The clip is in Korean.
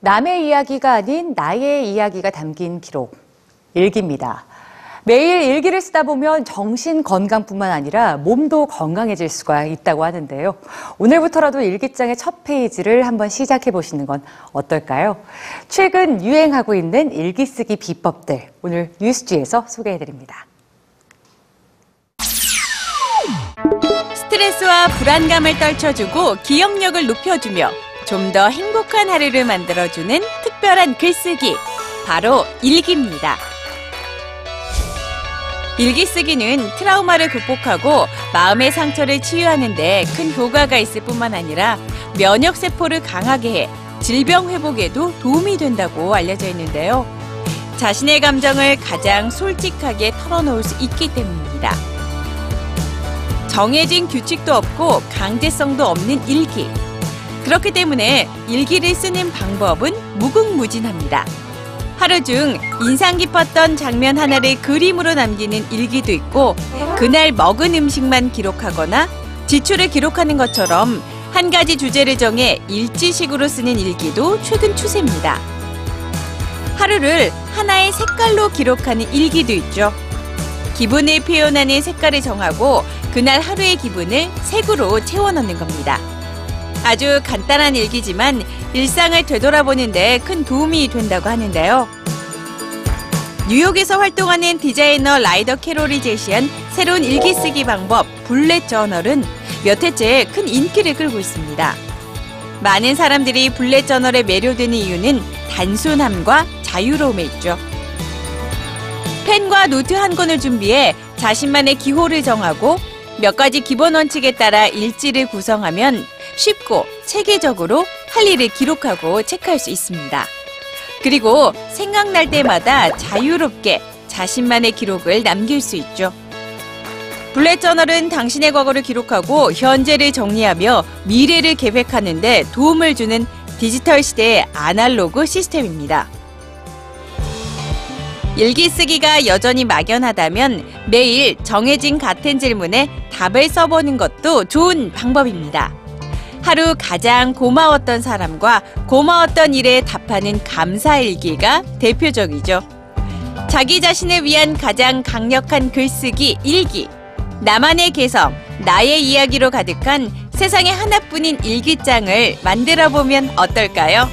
남의 이야기가 아닌 나의 이야기가 담긴 기록, 일기입니다. 매일 일기를 쓰다 보면 정신 건강뿐만 아니라 몸도 건강해질 수가 있다고 하는데요. 오늘부터라도 일기장의 첫 페이지를 한번 시작해 보시는 건 어떨까요? 최근 유행하고 있는 일기 쓰기 비법들 오늘 뉴스지에서 소개해 드립니다. 스트레스와 불안감을 떨쳐주고 기억력을 높여주며 좀 더 행복한 하루를 만들어주는 특별한 글쓰기. 바로 일기입니다. 일기 쓰기는 트라우마를 극복하고 마음의 상처를 치유하는데 큰 효과가 있을 뿐만 아니라 면역세포를 강하게 해 질병 회복에도 도움이 된다고 알려져 있는데요. 자신의 감정을 가장 솔직하게 털어놓을 수 있기 때문입니다. 정해진 규칙도 없고 강제성도 없는 일기. 그렇기 때문에 일기를 쓰는 방법은 무궁무진합니다. 하루 중 인상 깊었던 장면 하나를 그림으로 남기는 일기도 있고 그날 먹은 음식만 기록하거나 지출을 기록하는 것처럼 한 가지 주제를 정해 일지식으로 쓰는 일기도 최근 추세입니다. 하루를 하나의 색깔로 기록하는 일기도 있죠. 기분을 표현하는 색깔을 정하고 그날 하루의 기분을 색으로 채워 넣는 겁니다. 아주 간단한 일기지만 일상을 되돌아보는데 큰 도움이 된다고 하는데요. 뉴욕에서 활동하는 디자이너 라이더 캐롤이 제시한 새로운 일기 쓰기 방법 블렛 저널은 몇 해째 큰 인기를 끌고 있습니다. 많은 사람들이 블렛 저널에 매료되는 이유는 단순함과 자유로움에 있죠. 펜과 노트 한 권을 준비해 자신만의 기호를 정하고 몇 가지 기본 원칙에 따라 일지를 구성하면 쉽고 체계적으로 할 일을 기록하고 체크할 수 있습니다. 그리고 생각날 때마다 자유롭게 자신만의 기록을 남길 수 있죠. bullet journal은 당신의 과거를 기록하고 현재를 정리하며 미래를 계획하는데 도움을 주는 디지털 시대의 아날로그 시스템입니다. 일기 쓰기가 여전히 막연하다면 매일 정해진 같은 질문에 답을 써보는 것도 좋은 방법입니다. 하루 가장 고마웠던 사람과 고마웠던 일에 답하는 감사일기가 대표적이죠. 자기 자신을 위한 가장 강력한 글쓰기 일기. 나만의 개성, 나의 이야기로 가득한 세상에 하나뿐인 일기장을 만들어 보면 어떨까요?